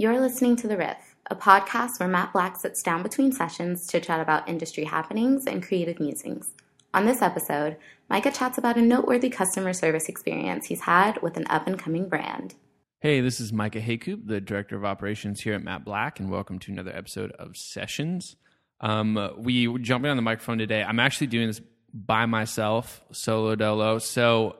You're listening to The Riff, a podcast where Matt Black sits down between sessions to chat about industry happenings and creative musings. On this episode, Micah chats about a noteworthy customer service experience he's had with an up and coming brand. Hey, this is Micah Haycoop, the Director of Operations here at Matt Black, and welcome to another episode of Sessions. Um, we jumping on the microphone today. I'm actually doing this by myself, solo dolo. So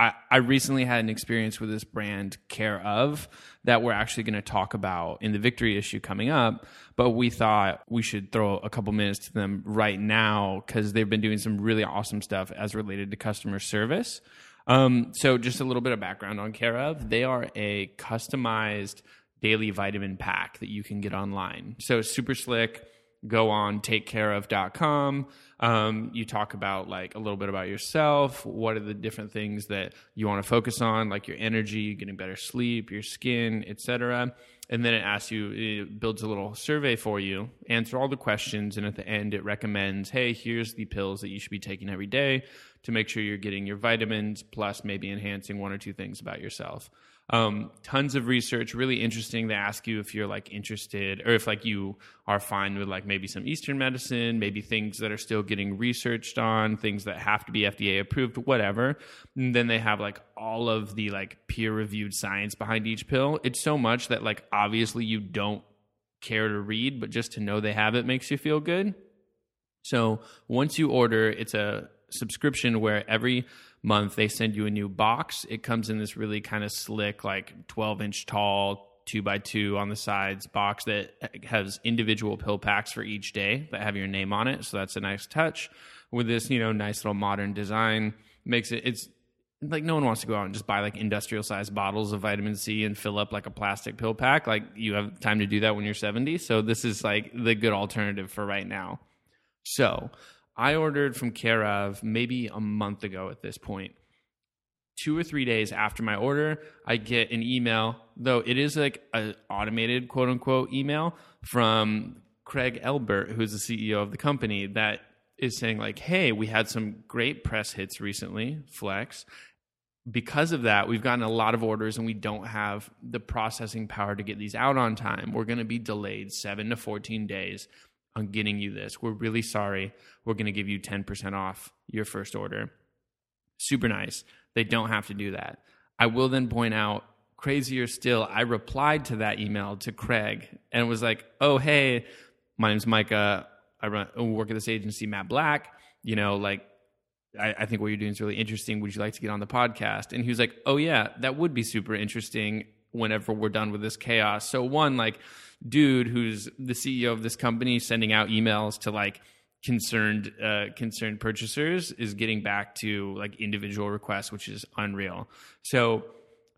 I, I recently had an experience with this brand care of that we're actually going to talk about in the victory issue coming up but we thought we should throw a couple minutes to them right now because they've been doing some really awesome stuff as related to customer service. Um, so just a little bit of background on care of. They are a customized daily vitamin pack that you can get online. So super slick go on takecareof.com um, you talk about like a little bit about yourself. What are the different things that you want to focus on like your energy getting better sleep your skin etc and then it asks you it builds a little survey for you answer all the questions and at the end it recommends hey here's the pills that you should be taking every day to make sure you're getting your vitamins plus maybe enhancing one or two things about yourself um, tons of research, really interesting. They ask you if you're like interested or if like you are fine with like maybe some Eastern medicine, maybe things that are still getting researched on, things that have to be FDA approved, whatever. And then they have like all of the like peer reviewed science behind each pill. It's so much that like obviously you don't care to read, but just to know they have it makes you feel good. So once you order, it's a subscription where every month they send you a new box. It comes in this really kind of slick, like 12 inch tall, two by two on the sides box that has individual pill packs for each day that have your name on it. So that's a nice touch with this, you know, nice little modern design. Makes it, it's like no one wants to go out and just buy like industrial sized bottles of vitamin C and fill up like a plastic pill pack. Like you have time to do that when you're 70. So this is like the good alternative for right now. So I ordered from Care of maybe a month ago at this point. Two or three days after my order, I get an email, though it is like an automated quote unquote email from Craig Elbert, who's the CEO of the company, that is saying, like, hey, we had some great press hits recently, Flex. Because of that, we've gotten a lot of orders and we don't have the processing power to get these out on time. We're going to be delayed seven to 14 days on getting you this. We're really sorry. We're going to give you 10% off your first order. Super nice. They don't have to do that. I will then point out, crazier still, I replied to that email to Craig and was like, oh, hey, my name's Micah. I run, work at this agency, Matt Black. You know, like, I, I think what you're doing is really interesting. Would you like to get on the podcast? And he was like, oh, yeah, that would be super interesting whenever we're done with this chaos. So, one, like, dude who's the CEO of this company sending out emails to like concerned uh, concerned purchasers is getting back to like individual requests, which is unreal. So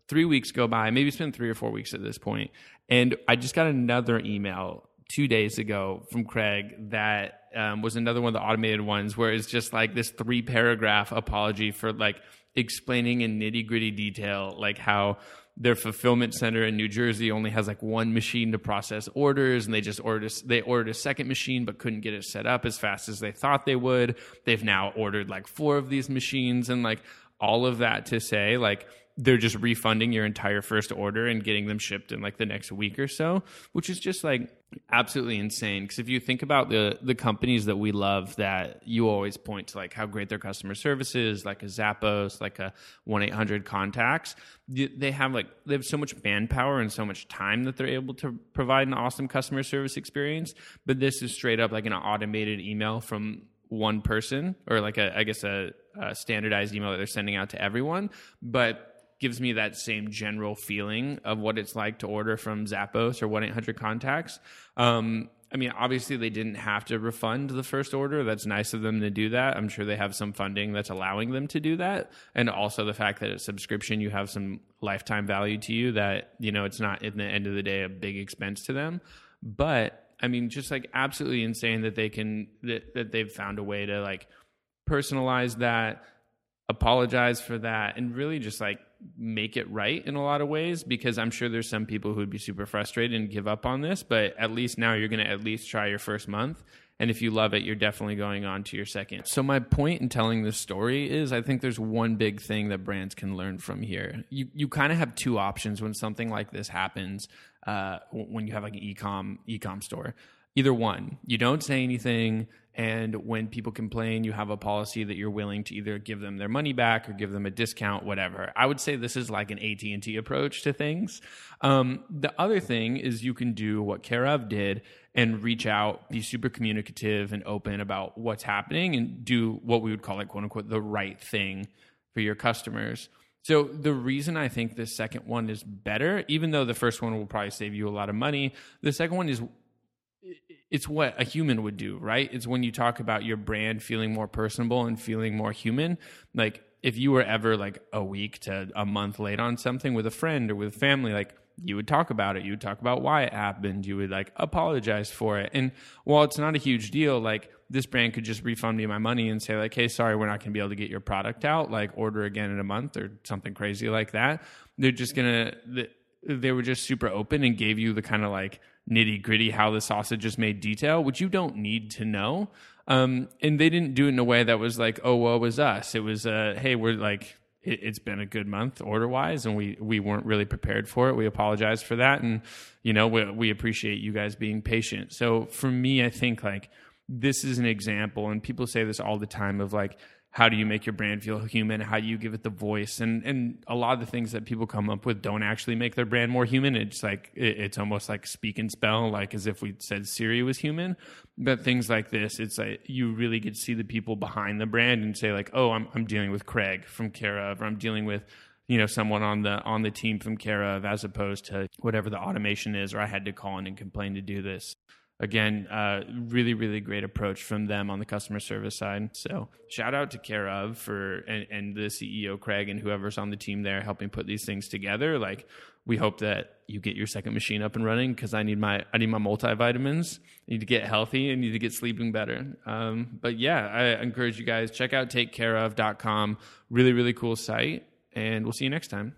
three weeks go by, maybe it's been three or four weeks at this point, and I just got another email two days ago from Craig that um, was another one of the automated ones where it's just like this three paragraph apology for like explaining in nitty gritty detail like how their fulfillment center in New Jersey only has like one machine to process orders, and they just ordered they ordered a second machine but couldn't get it set up as fast as they thought they would. They've now ordered like four of these machines, and like all of that to say like they're just refunding your entire first order and getting them shipped in like the next week or so, which is just like absolutely insane. Because if you think about the the companies that we love, that you always point to like how great their customer service is, like a Zappos, like a one eight hundred contacts, they have like they have so much manpower and so much time that they're able to provide an awesome customer service experience. But this is straight up like an automated email from one person or like a I guess a, a standardized email that they're sending out to everyone, but gives me that same general feeling of what it's like to order from Zappos or 1 800 contacts. Um, I mean, obviously, they didn't have to refund the first order. That's nice of them to do that. I'm sure they have some funding that's allowing them to do that. And also the fact that it's subscription, you have some lifetime value to you that, you know, it's not in the end of the day a big expense to them. But I mean, just like absolutely insane that they can, that, that they've found a way to like personalize that, apologize for that, and really just like make it right in a lot of ways because I'm sure there's some people who would be super frustrated and give up on this, but at least now you're going to at least try your first month. And if you love it, you're definitely going on to your second. So, my point in telling this story is I think there's one big thing that brands can learn from here. You, you kind of have two options when something like this happens. uh, when you have like an ecom ecom store. Either one, you don't say anything, and when people complain, you have a policy that you're willing to either give them their money back or give them a discount, whatever. I would say this is like an AT and T approach to things. Um, the other thing is you can do what CareOf did and reach out, be super communicative and open about what's happening, and do what we would call like quote unquote the right thing for your customers. So the reason I think the second one is better, even though the first one will probably save you a lot of money, the second one is it's what a human would do, right? It's when you talk about your brand feeling more personable and feeling more human. Like if you were ever like a week to a month late on something with a friend or with family, like you would talk about it. You would talk about why it happened. You would like apologize for it. And while it's not a huge deal, like this brand could just refund me my money and say like, "Hey, sorry, we're not going to be able to get your product out. Like, order again in a month or something crazy like that." They're just gonna. They were just super open and gave you the kind of like nitty gritty how the sausage is made detail, which you don't need to know. Um, and they didn't do it in a way that was like, "Oh, it was us." It was, uh, "Hey, we're like." It, has been a good month order wise, and we we weren't really prepared for it. We apologize for that, and you know we we appreciate you guys being patient. So for me, I think like this is an example, and people say this all the time of like, how do you make your brand feel human? How do you give it the voice? And and a lot of the things that people come up with don't actually make their brand more human. It's like it, it's almost like speak and spell, like as if we said Siri was human. But things like this, it's like you really get to see the people behind the brand and say like, oh, I'm I'm dealing with Craig from CareOf, or I'm dealing with you know someone on the on the team from care of as opposed to whatever the automation is, or I had to call in and complain to do this again, uh, really, really great approach from them on the customer service side. So shout out to Care of for and, and, the CEO Craig and whoever's on the team there helping put these things together. Like we hope that you get your second machine up and running because I need my I need my multivitamins. I need to get healthy. I need to get sleeping better. Um, but yeah, I encourage you guys check out takecareof.com. Really, really cool site, and we'll see you next time.